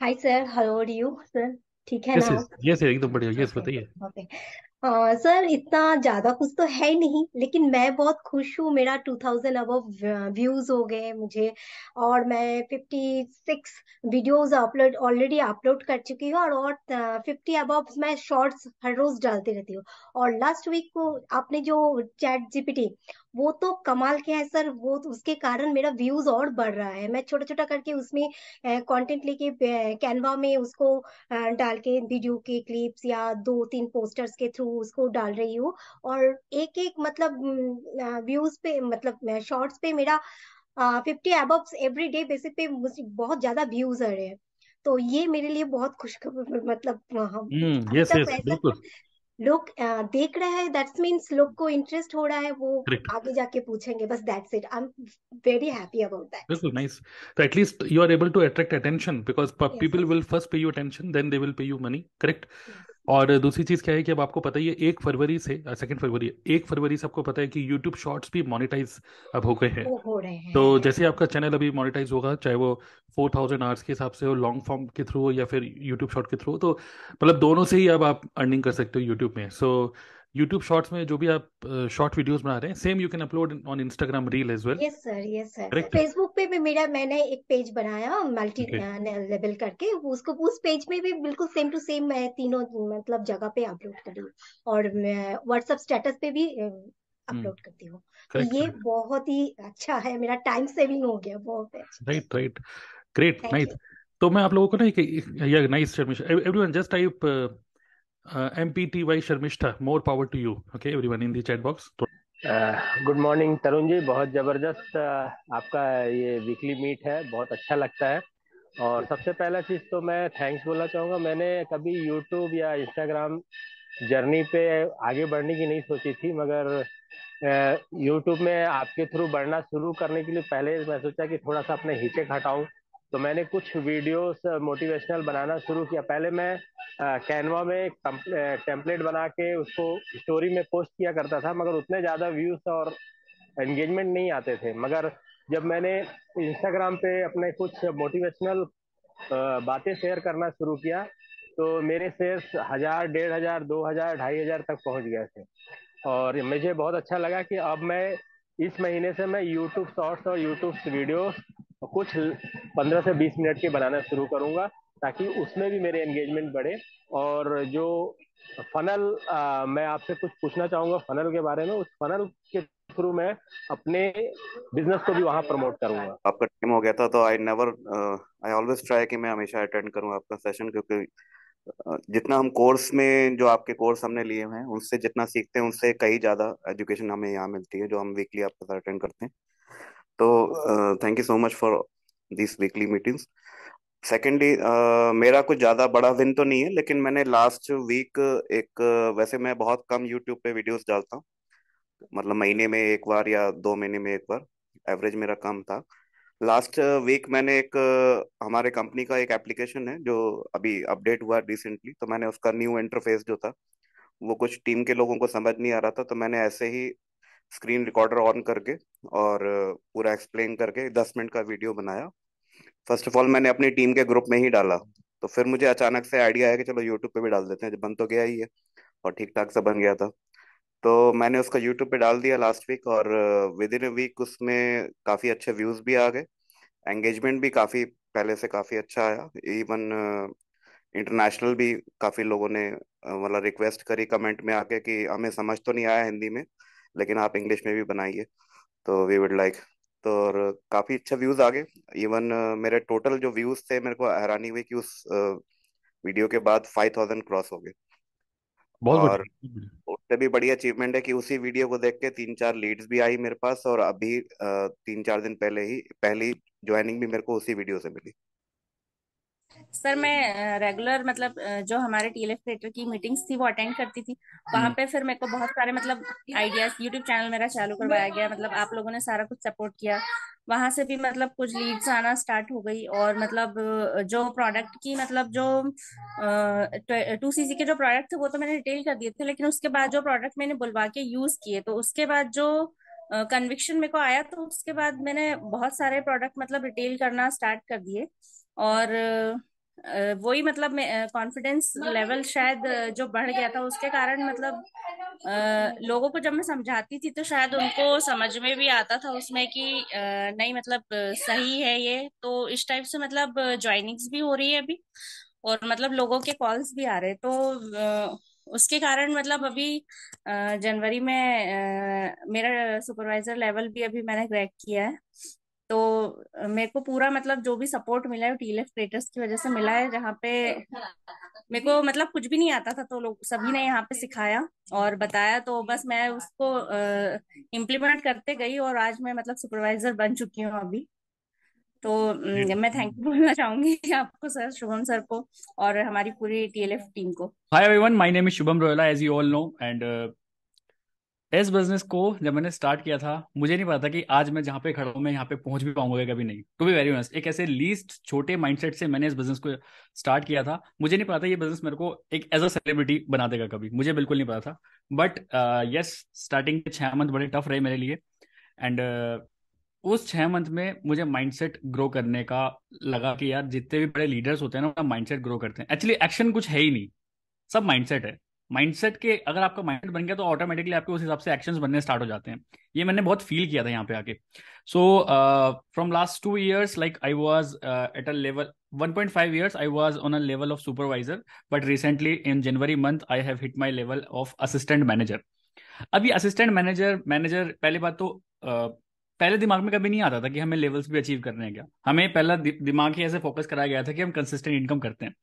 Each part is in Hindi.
Hi sir how are you sir ठीक है यस ना? यस यस एकदम बढ़िया। यस बताइए। ओके आ, सर इतना ज़्यादा कुछ तो है नहीं लेकिन मैं बहुत खुश हूँ। मेरा टू थाउज़ेंड अबव व्यूज़ हो गए मुझे और मैं fifty six videos upload already upload कर चुकी हूँ और और फिफ्टी अबव मैं शॉर्ट्स हर रोज डालती रहती हूँ। और लास्ट वीक को आपने जो चैट जीपीटी वो तो कमाल के है सर वो तो उसके कारण मेरा व्यूज़ और बढ़ रहा है। मैं छोटा छोटा करके उसमें कंटेंट लेके कैनवा में उसको डाल के वीडियो के क्लिप्स या दो तीन पोस्टर्स के थ्रू उसको डाल रही हूँ। और एक एक मतलब व्यूज़ पे मतलब शॉर्ट्स पे मेरा fifty above every day basis पे मुझे बहुत ज़्यादा व्यूज़ आ रहे हैं। तो ये मेरे लिए बहुत खुशखबर मतलब हम्म यस यस बिल्कुल। लोग देख रहे हैं दैट्स मीन्स लोग को इंटरेस्ट हो रहा है वो Correct. आगे जाके पूछेंगे बस that's it I am very happy about that बिल्कुल नाइस तो at least you are able to attract attention because people will first pay you attention then they will pay you money correct और दूसरी चीज़ क्या है कि अब आपको पता ही है एक फरवरी से सेकंड फरवरी एक फरवरी से आपको पता है कि यूट्यूब शॉर्ट्स भी मोनेटाइज अब हो गए हैं। हो तो जैसे आपका चैनल अभी मोनेटाइज होगा चाहे वो फोर थाउज़ेंड आवर्स के हिसाब से हो लॉन्ग फॉर्म के थ्रू हो या फिर यूट्यूब शॉर्ट के थ्रू तो मतलब दोनों से ही अब आप अर्निंग कर सकते हो यूट्यूब में। सो यूट्यूब शॉर्ट्स में जो भी आप शॉर्ट वीडियोस बना रहे हैं same you can upload on Instagram reel as well yes sir yes sir Facebook पे भी मेरा मैंने एक पेज बनाया मल्टी लेवल करके। उसको उस पेज में भी बिल्कुल सेम टू सेम मैं तीनों मतलब जगह पे अपलोड करी हूँ। और मैं व्हाट्सएप स्टेटस पे भी अपलोड करती हूँ। तो ये बहुत ही अच्छा है। मेरा टाइम सेविंग हो गया बहुत राइट राइट ग्रेट नाइस तो मैं आप लोगों को ना एक या nice everyone just type T Y Sharmishtha more power to you okay everyone in the chat box good morning Tarun ji बहुत ज़बरदस्त uh, आपका ये वीकली मीट है. बहुत अच्छा लगता है. और सबसे पहला चीज़ तो मैं थैंक्स बोलना चाहूँगा. मैंने कभी यूट्यूब या इंस्टाग्राम जर्नी पे आगे बढ़ने की नहीं सोची थी मगर यूट्यूब uh, में आपके थ्रू बढ़ना शुरू करने के लिए पहले मैं सोचा कि थोड़ा सा अपने हिचक हटाऊं. तो मैंने कुछ वीडियोस मोटिवेशनल बनाना शुरू किया। पहले मैं कैनवा में टेम्पलेट बना के उसको स्टोरी में पोस्ट किया करता था, मगर उतने ज़्यादा व्यूज़ और एंगेजमेंट नहीं आते थे। मगर जब मैंने इंस्टाग्राम पे अपने कुछ मोटिवेशनल बातें शेयर करना शुरू किया तो मेरे शेयर्स हज़ार, डेढ़ हज़ार, दो हज़ार, ढाई हज़ार तक पहुँच गए थे। और मुझे बहुत अच्छा लगा कि अब मैं इस महीने से मैं यूट्यूब शॉर्ट्स और यूट्यूब वीडियो कुछ पंद्रह से बीस मिनट के बनाना शुरू करूँगा ताकि उसमें भी मेरे एंगेजमेंट बढ़े। और जो फनल आ, मैं आपसे कुछ पूछना चाहूँगा फनल के बारे में उस फनल के थ्रू मैं अपने बिज़नेस को भी वहाँ प्रमोट करूँगा। आपका टाइम हो गया था तो I never I always try कि मैं हमेशा अटेंड करूँ आपका सेशन क्योंकि जितना हम कोर्स में जो आपके कोर्स हमने लिए हैं उनसे जितना सीखते हैं उनसे कहीं ज़्यादा एजुकेशन हमें यहाँ मिलती है जो हम वीकली आपके साथ अटेंड करते हैं। तो thank you so much for this weekly meetings secondly मेरा कुछ ज़्यादा बड़ा विन तो नहीं है, लेकिन मैंने लास्ट वीक एक, वैसे मैं बहुत कम यूट्यूब पे वीडियोस डालता हूँ। मतलब महीने में एक बार या दो महीने में एक बार एवरेज मेरा कम था। लास्ट वीक मैंने एक, हमारे कंपनी का एक एप्लीकेशन है, जो अभी अपडेट हुआ रिसेंटली तो मैंने उसका न्यू इंटरफेस जो था, वो कुछ टीम के लोगों को समझ नहीं आ रहा था तो मैंने ऐसे ही स्क्रीन रिकॉर्डर ऑन करके और पूरा एक्सप्लेन करके दस मिनट का वीडियो बनाया। फ़र्स्ट ऑफ़ ऑल मैंने अपनी टीम के ग्रुप में ही डाला। तो फिर मुझे अचानक से आइडिया आया कि चलो यूट्यूब पे भी डाल देते हैं बन तो गया ही है और ठीक ठाक से बन गया था। तो मैंने उसका यूट्यूब पे डाल दिया लास्ट वीक और विद इन ए वीक उसमें काफ़ी अच्छे व्यूज़ भी आ गए। एंगेजमेंट भी काफ़ी पहले से काफ़ी अच्छा आया। इवन इंटरनेशनल भी काफ़ी लोगों ने मतलब रिक्वेस्ट करी कमेंट में आके कि हमें समझ तो नहीं आया हिंदी में। लेकिन आप इंग्लिश में भी बनाइए तो वी वुड लाइक तो और काफ़ी अच्छा व्यूज़ आ गए. इवन मेरे टोटल जो व्यूज़ थे मेरे को हैरानी हुई कि उस वीडियो के बाद फाइव थाउज़ेंड क्रॉस हो गए. बहुत और उससे भी बड़ी अचीवमेंट है कि उसी वीडियो को देख के तीन चार लीड्स भी आई मेरे पास और अभी तीन चार दिन पहले ही पहली ज्वाइनिंग भी मेरे को उसी वीडियो से मिली. सर मैं रेगुलर मतलब जो हमारे टीएलएफ क्रिएटर की मीटिंग्स थी वो अटेंड करती थी। वहाँ हम्म। पे फिर मेरे को बहुत सारे मतलब आइडियाज़ यूट्यूब चैनल मेरा चालू करवाया गया। मतलब आप लोगों ने सारा कुछ सपोर्ट किया। वहाँ से भी मतलब कुछ लीड्स आना स्टार्ट हो गई और मतलब जो प्रोडक्ट की मतलब जो टू सीसी के जो प्रोडक्ट थे वो तो मैंने रिटेल कर दिए थे लेकिन उसके बाद जो प्रोडक्ट मैंने बुलवा के यूज़ किए तो उसके बाद जो कन्विक्शन मेरे को आया तो उसके बाद मैंने बहुत सारे प्रोडक्ट मतलब रिटेल करना स्टार्ट कर दिए। और वही मतलब कॉन्फिडेंस लेवल शायद जो बढ़ गया था उसके कारण मतलब लोगों को जब मैं समझाती थी तो शायद उनको समझ में भी आता था उसमें कि नहीं मतलब सही है ये। तो इस टाइप से मतलब ज्वाइनिंग्स भी हो रही है अभी और मतलब लोगों के कॉल्स भी आ रहे तो उसके कारण मतलब अभी जनवरी में मेरा सुपरवाइजर लेवल भी अभी मैंने क्रैक किया है। तो मेरे को पूरा मतलब जो भी सपोर्ट मिला है टीएलएफ क्रिएटर्स की वजह से मिला है, जहाँ पे मेरे को मतलब कुछ भी नहीं आता था तो लोग, सभी ने यहाँ पे सिखाया और बताया। तो बस मैं उसको इम्प्लीमेंट करते गई और आज मैं मतलब सुपरवाइजर बन चुकी हूँ अभी। तो मैं थैंक यू बोलना चाहूँगी आपको सर शुभम सर को और हमारी पूरी टीएलएफ टीम को। Hi everyone my name is Shubham Royla as you all know and इस बिज़नेस को जब मैंने स्टार्ट किया था मुझे नहीं पता था कि आज मैं जहाँ पे खड़ा हूँ मैं यहाँ पे पहुँच भी पाऊँगा कभी नहीं। टू बी वेरी ऑनेस्ट एक ऐसे लीस्ट छोटे माइंडसेट से मैंने इस बिज़नेस को स्टार्ट किया था। मुझे नहीं पता था ये बिज़नेस मेरे को एक एज अ सेलिब्रिटी बना देगा कभी मुझे बिल्कुल नहीं पता था। बट यस स्टार्टिंग के छः मंथ बड़े टफ रहे मेरे लिए एंड uh, उस छः मंथ में मुझे माइंडसेट ग्रो करने का लगा कि यार जितने भी बड़े लीडर्स होते हैं ना उनका माइंडसेट ग्रो करते हैं। एक्चुअली एक्शन कुछ है ही नहीं। सब माइंडसेट है। माइंडसेट के अगर आपका माइंड बन गया तो ऑटोमेटिकली आपके उस हिसाब से एक्शंस बनने स्टार्ट हो जाते हैं। ये मैंने बहुत फील किया था यहाँ पे आके। So from last two years like I was at a level 1.5 years I was on a level of supervisor but recently in January month I have hit my level of assistant manager अभी असिस्टेंट मैनेजर मैनेजर पहली बात तो uh, पहले दिमाग में कभी नहीं आता था कि हमें लेवल्स भी अचीव करने हैं क्या? हमें पहला दि, दिमाग ही ऐसे फोकस कराया गया था कि हम कंसिस्टेंट इनकम करते हैं।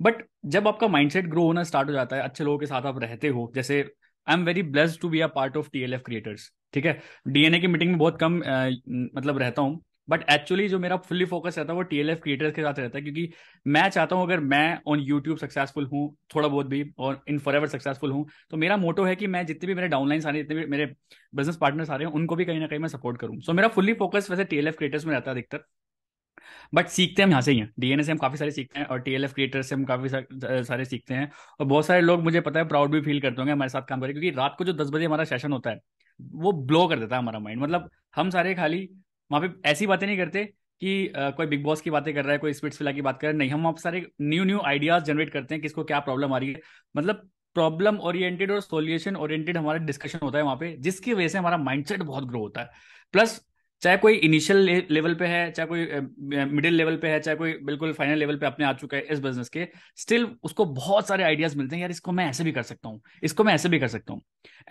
बट जब आपका माइंडसेट ग्रो होना स्टार्ट हो जाता है अच्छे लोगों के साथ आप रहते हो जैसे I am very blessed to be a part of TLF creators ठीक है? डीएनए की मीटिंग में बहुत कम आ, मतलब रहता हूँ। बट एक्चुअली जो मेरा फुल्ली फोकस रहता है वो टीएलएफ क्रिएटर्स के साथ रहता है क्योंकि मैं चाहता हूँ अगर मैं ऑन यूट्यूब सक्सेसफुल हूँ थोड़ा बहुत भी और इन फॉर एवर सक्सेसफुल हूँ तो मेरा मोटो है कि मैं जितने भी मेरे डाउनलाइन आ रहे जितने भी मेरे बिज़नेस पार्टनर्स आ रहे हैं उनको भी कहीं ना कहीं मैं सपोर्ट करूँ। सो so, मेरा फुल्ली फोकस वैसे टीएलएफ क्रिएटर्स में रहता है अधिकतर। बट सीखते हम यहाँ से ही हैं। डीएनए से हम काफ़ी सारे सीखते हैं और टीएलएफ क्रिएटर से हम काफ़ी सारे सीखते हैं। और बहुत सारे लोग मुझे पता है प्राउड भी फील करते होंगे हमारे साथ काम करें क्योंकि रात को जो दस बजे हमारा सेशन होता है वो ब्लो कर देता है हमारा माइंड मतलब हम सारे खाली वहाँ पे ऐसी बातें नहीं करते कि uh, कोई बिग बॉस की बातें कर रहा है कोई स्पिट्स फिला की बात कर रहा है। नहीं हम आप सारे न्यू न्यू आइडियाज़ जनरेट करते हैं किसको क्या प्रॉब्लम आ रही है। मतलब प्रॉब्लम ओरिएंटेड और सोल्यूशन ओरिएंटेड हमारा डिस्कशन होता है वहाँ पे जिसकी वजह से हमारा माइंडसेट बहुत ग्रो होता है। प्लस चाहे कोई इनिशियल लेवल पे है चाहे कोई मिडिल लेवल पे है चाहे कोई बिल्कुल फाइनल लेवल पे अपने आ चुका है इस बिज़नेस के स्टिल उसको बहुत सारे आइडियाज़ मिलते हैं यार इसको मैं ऐसे भी कर सकता हूँ इसको मैं ऐसे भी कर सकता हूँ।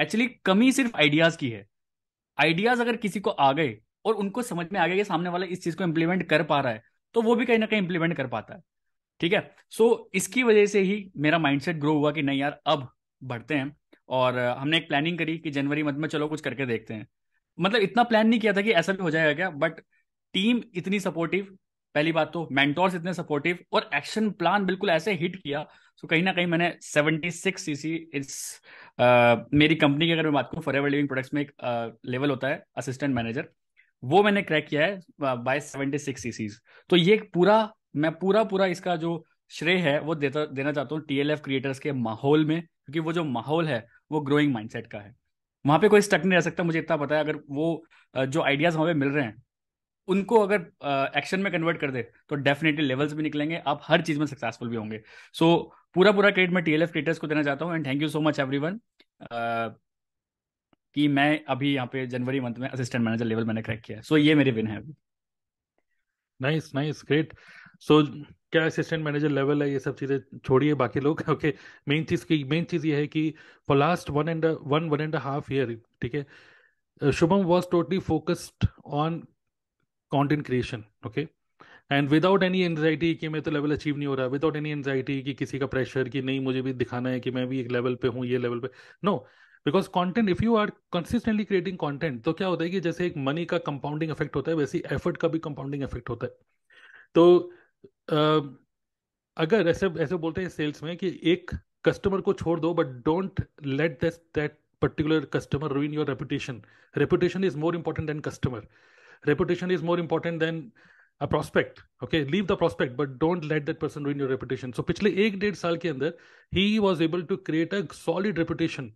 एक्चुअली कमी सिर्फ़ आइडियाज़ की है। आइडियाज़ अगर किसी को आ गए और उनको समझ में आ गया कि सामने वाला इस चीज़ को इंप्लीमेंट कर पा रहा है तो वो भी कहीं ना कहीं इंप्लीमेंट कर पाता है। ठीक है? सो so, इसकी वजह से ही मेरा माइंडसेट ग्रो हुआ कि नहीं यार अब बढ़ते हैं और हमने एक प्लानिंग करी कि जनवरी मत में चलो कुछ करके देखते हैं। मतलब इतना प्लान नहीं किया था कि ऐसा भी हो जाएगा क्या? बट टीम इतनी सपोर्टिव पहली बात तो मेंटोर्स इतने सपोर्टिव और एक्शन प्लान बिल्कुल ऐसे हिट किया। सो कहीं ना कहीं मैंने 76 सीसी इस मेरी कंपनी की अगर मैं बात करूँ फॉर एवर लिविंग प्रोडक्ट्स में एक लेवल होता है असिस्टेंट मैनेजर वो मैंने क्रैक किया है बाय 76 सीसीज तो ये पूरा मैं पूरा पूरा इसका जो श्रेय है वो देता देना चाहता हूँ टीएलएफ क्रिएटर्स के माहौल में क्योंकि वो जो माहौल है वो ग्रोइंग माइंडसेट का है। वहाँ पे कोई स्टक नहीं रह सकता मुझे इतना पता है अगर वो जो आइडियाज़ वहाँ पे मिल रहे हैं उनको अगर एक्शन में कन्वर्ट कर दे तो डेफिनेटली लेवल्स भी निकलेंगे आप हर चीज़ में सक्सेसफुल भी होंगे। सो so, पूरा पूरा क्रेडिट मैं टीएलएफ क्रिएटर्स को देना चाहता हूँ and thank you so much everyone कि मैं अभी यहाँ पे जनवरी मंथ में असिस्टेंट मैनेजर लेवल मैंने क्रैक किया है। सो ये मेरी विन है अभी। नाइस नाइस ग्रेट सो क्या असिस्टेंट मैनेजर लेवल है? ये सब चीज़ें छोड़िए बाकी लोग। ओके मेन चीज़ की मेन चीज़ ये है कि for last one and one one and half year ठीक है? Shubham was totally focused on content creation okay and without any anxiety कि मैं तो लेवल अचीव नहीं हो रहा विदाउट एनी एनजाइटी कि किसी का प्रेशर कि नहीं, मुझे भी दिखाना है कि मैं भी एक लेवल पे हूँ, ये लेवल पे। No because content if you are consistently creating content तो क्या होता है कि जैसे एक मनी का कंपाउंडिंग इफ़ेक्ट होता है वैसे एफर्ट का भी कंपाउंडिंग इफ़ेक्ट होता है। तो uh, अगर ऐसे ऐसे बोलते हैं सेल्स में कि एक कस्टमर को छोड़ दो but don't let this that particular customer ruin your reputation reputation is more important than customer reputation is more important than a prospect okay leave the prospect but don't let that person ruin your reputation so पिछले एक डेढ़ साल के अंदर he was able to create a solid reputation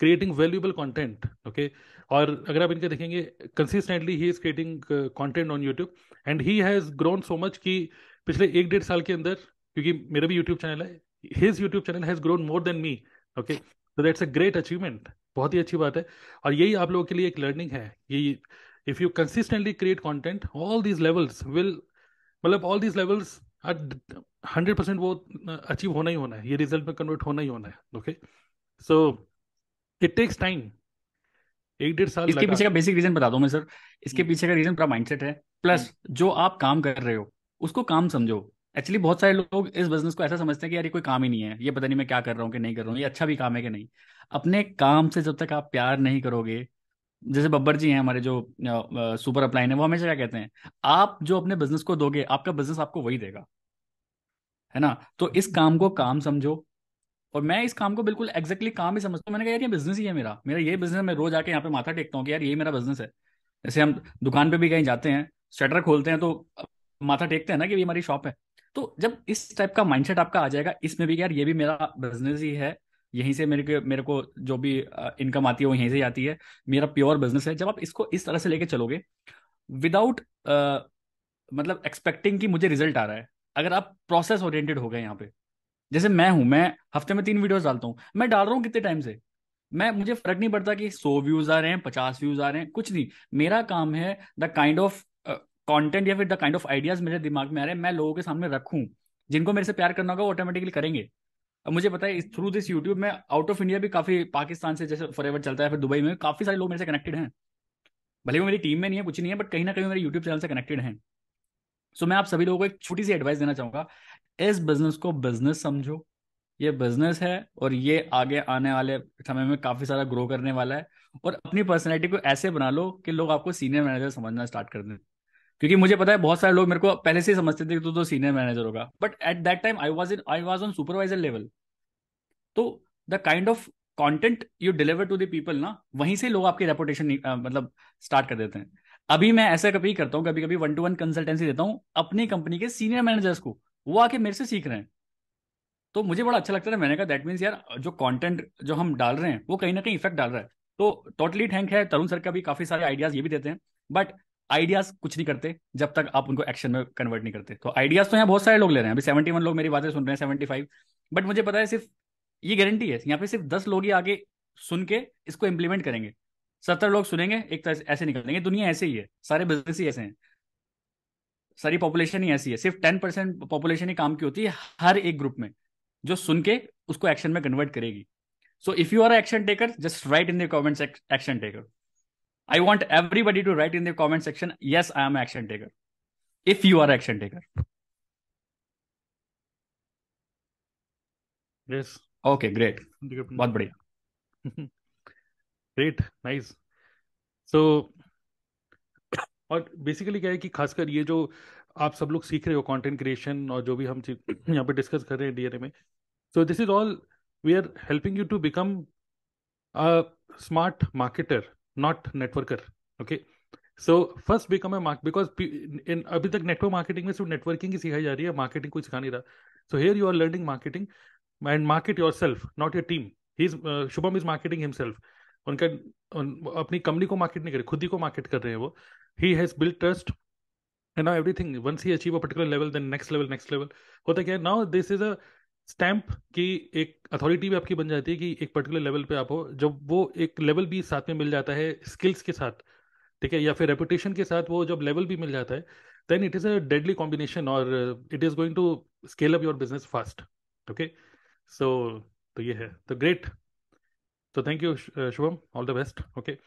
creating valuable content okay और अगर आप इनके देखेंगे consistently he is creating content on YouTube and he has grown so much कि पिछले एक डेढ़ साल के अंदर, क्योंकि मेरा भी यूट्यूब चैनल है his YouTube channel has grown more than me okay तो दैट्स अ ग्रेट अचीवमेंट बहुत ही अच्छी बात है। और यही आप लोगों के लिए एक लर्निंग है ये if you consistently create content all these levels will मतलब all these levels hundred percent वो अचीव होना ही होना है, ये रिज़ल्ट में कन्वर्ट होना ही होना है okay so it takes time एक डेढ़ साल इसके पीछे का बेसिक रीजन बता दो मैं सर इसके हम्म। पीछे का रीजन पूरा माइंडसेट है। प्लस हम्म। जो आप काम कर रहे हो उसको काम समझो। एक्चुअली बहुत सारे लोग इस बिज़नेस को ऐसा समझते हैं कि यार ये कोई काम ही नहीं है। ये पता नहीं मैं क्या कर रहा हूँ कि नहीं कर रहा हूँ। ये अच्छा भी काम है कि नहीं। अपने काम से जब तक आप प्यार नहीं करोगे जैसे बब्बर जी हैं हमारे जो सुपर अपलाइन है वो हमेशा क्या कहते हैं आप जो अपने बिज़नेस को दोगे आपका बिज़नेस आपको वही देगा। है ना? तो इस काम को काम समझो। और मैं इस काम को बिल्कुल एग्जैक्टली काम ही समझता हूँ। मैंने कहा, यार, ये बिज़नेस ही है मेरा। मेरा ये बिज़नेस मैं रोज आके यहाँ पे माथा टेकता हूँ कि यार, ये मेरा बिज़नेस है। जैसे हम दुकान पे भी कहीं जाते हैं शटर खोलते हैं तो माथा टेकते हैं ना कि ये हमारी शॉप है। तो जब इस टाइप का माइंडसेट आपका आ जाएगा, इसमें भी यार, ये भी मेरा बिज़नेस ही है, यहीं से मेरे को मेरे को जो भी इनकम आती है, वो यहीं से आती है। मेरा प्योर बिज़नेस है। जब आप इसको इस तरह से लेके चलोगे विदाउट मतलब एक्सपेक्टिंग कि मुझे रिज़ल्ट आ रहा है, अगर आप प्रोसेस ओरिएंटेड हो गए यहाँ पे जैसे मैं हूँ मैं हफ़्ते में तीन वीडियोस डालता हूँ। मैं डाल रहा हूँ कितने टाइम से? मैं मुझे फ़र्क नहीं पड़ता कि सौ व्यूज़ आ रहे हैं पचास व्यूज़ आ रहे हैं कुछ नहीं। मेरा काम है द काइंड ऑफ़ कंटेंट या फिर द काइंड ऑफ़ आइडियाज़ मेरे दिमाग में आ रहे हैं मैं लोगों के सामने रखूँ। जिनको मेरे से प्यार करना होगा वो ऑटोमेटिकली करेंगे। अब मुझे पता है थ्रू दिस यूट्यूब में आउट ऑफ़ इंडिया भी काफ़ी पाकिस्तान से जैसे फॉर चलता है फिर दुबई में काफ़ी सारे लोग मेरे से कनेक्टेड हैं। भले वो मेरी टीम में नहीं है कुछ नहीं है बट कहीं ना कहीं मेरे यूट्यूब चैनल से कनेक्टेड हैं। सो so, मैं आप सभी लोगों को एक छोटी सी एडवाइस देना चाहूँगा इस बिज़नेस को बिज़नेस समझो। ये बिज़नेस है और ये आगे आने वाले समय में काफ़ी सारा ग्रो करने वाला है और अपनी पर्सनैलिटी को ऐसे बना लो कि लोग आपको सीनियर मैनेजर समझना स्टार्ट कर दें। क्योंकि मुझे पता है बहुत सारे लोग मेरे को पहले से ही समझते थे कि तू तो सीनियर मैनेजर होगा। But at that time I was in I was on supervisor level तो the kind of content you deliver to the people ना, वहीं से लोग आपकी रेपुटेशन मतलब स्टार्ट कर देते हैं। अभी मैं ऐसा कभी करता हूँ कभी कभी वन टू वन कंसल्टेंसी देता हूँ अपनी कंपनी के सीनियर मैनेजर्स को। वो आके मेरे से सीख रहे हैं। तो मुझे बड़ा अच्छा लगता है मैंने कहा दैट मीन्स यार, जो कंटेंट जो हम डाल रहे हैं, वो कहीं ना कहीं इफ़ेक्ट डाल रहा है। तो टोटली थैंक है। तरुण सर का भी काफ़ी सारे आइडियाज़ ये भी देते हैं। बट आइडियाज़ कुछ नहीं करते जब तक आप उनको एक्शन में कन्वर्ट नहीं करते। तो आइडियाज़ तो यहाँ बहुत सारे लोग ले रहे हैं। अभी सेवेंटी वन लोग मेरी बातें सुन रहे हैं सेवेंटी फाइव बट मुझे पता है सिर्फ़ ये गारंटी है। यहाँ पे सिर्फ़ दस लोग ही आगे सुन के इसको इम्प्लीमेंट करेंगे। सत्तर लोग सुनेंगे, एक तरह ऐसे निकल देंगे दुनिया ऐसे ही है। सारे बिज़नेस ही ऐसे हैं। सारी पॉपुलेशन ही ऐसी है। सिर्फ़ टेन परसेंट पॉपुलेशन ही काम की होती है हर एक ग्रुप में जो सुन के उसको एक्शन में कन्वर्ट करेगी। So if you are action taker just write in the comment action taker I want everybody to write in the comment section yes I am action taker if you are action taker yes. Okay great बहुत बढ़िया। ग्रेट नाइस सो और बेसिकली क्या है कि खासकर ये जो आप सब लोग सीख रहे हो कंटेंट क्रिएशन और जो भी हम यहाँ पे डिस्कस कर रहे हैं डीएनए में। So this is all we are helping you to become smart marketer not networker okay so first become a mark because in अभी तक नेटवर्क मार्केटिंग में सिर्फ़ नेटवर्किंग ही सिखाई जा रही है मार्केटिंग कोई सिखा नहीं रहा। So here you are learning marketing and market yourself not your team he is Shubham is marketing himself उनका उन, अपनी कंपनी को मार्केट नहीं कर खुद ही को मार्केट कर रहे हैं वो। He has build trust and now everything once he achieve a particular level then next level next level होता क्या है now this is a stamp की एक अथॉरिटी भी आपकी बन जाती है कि एक पर्टिकुलर लेवल पे आप हो। जब वो एक लेवल भी साथ में मिल जाता है स्किल्स के साथ, ठीक है, या फिर रेपुटेशन के साथ वो जब लेवल भी मिल जाता है then it is a deadly combination और it is going to scale up your business fast okay so तो ये है। तो great So thank you, Shwom. Uh, Shubham. All the best. Okay.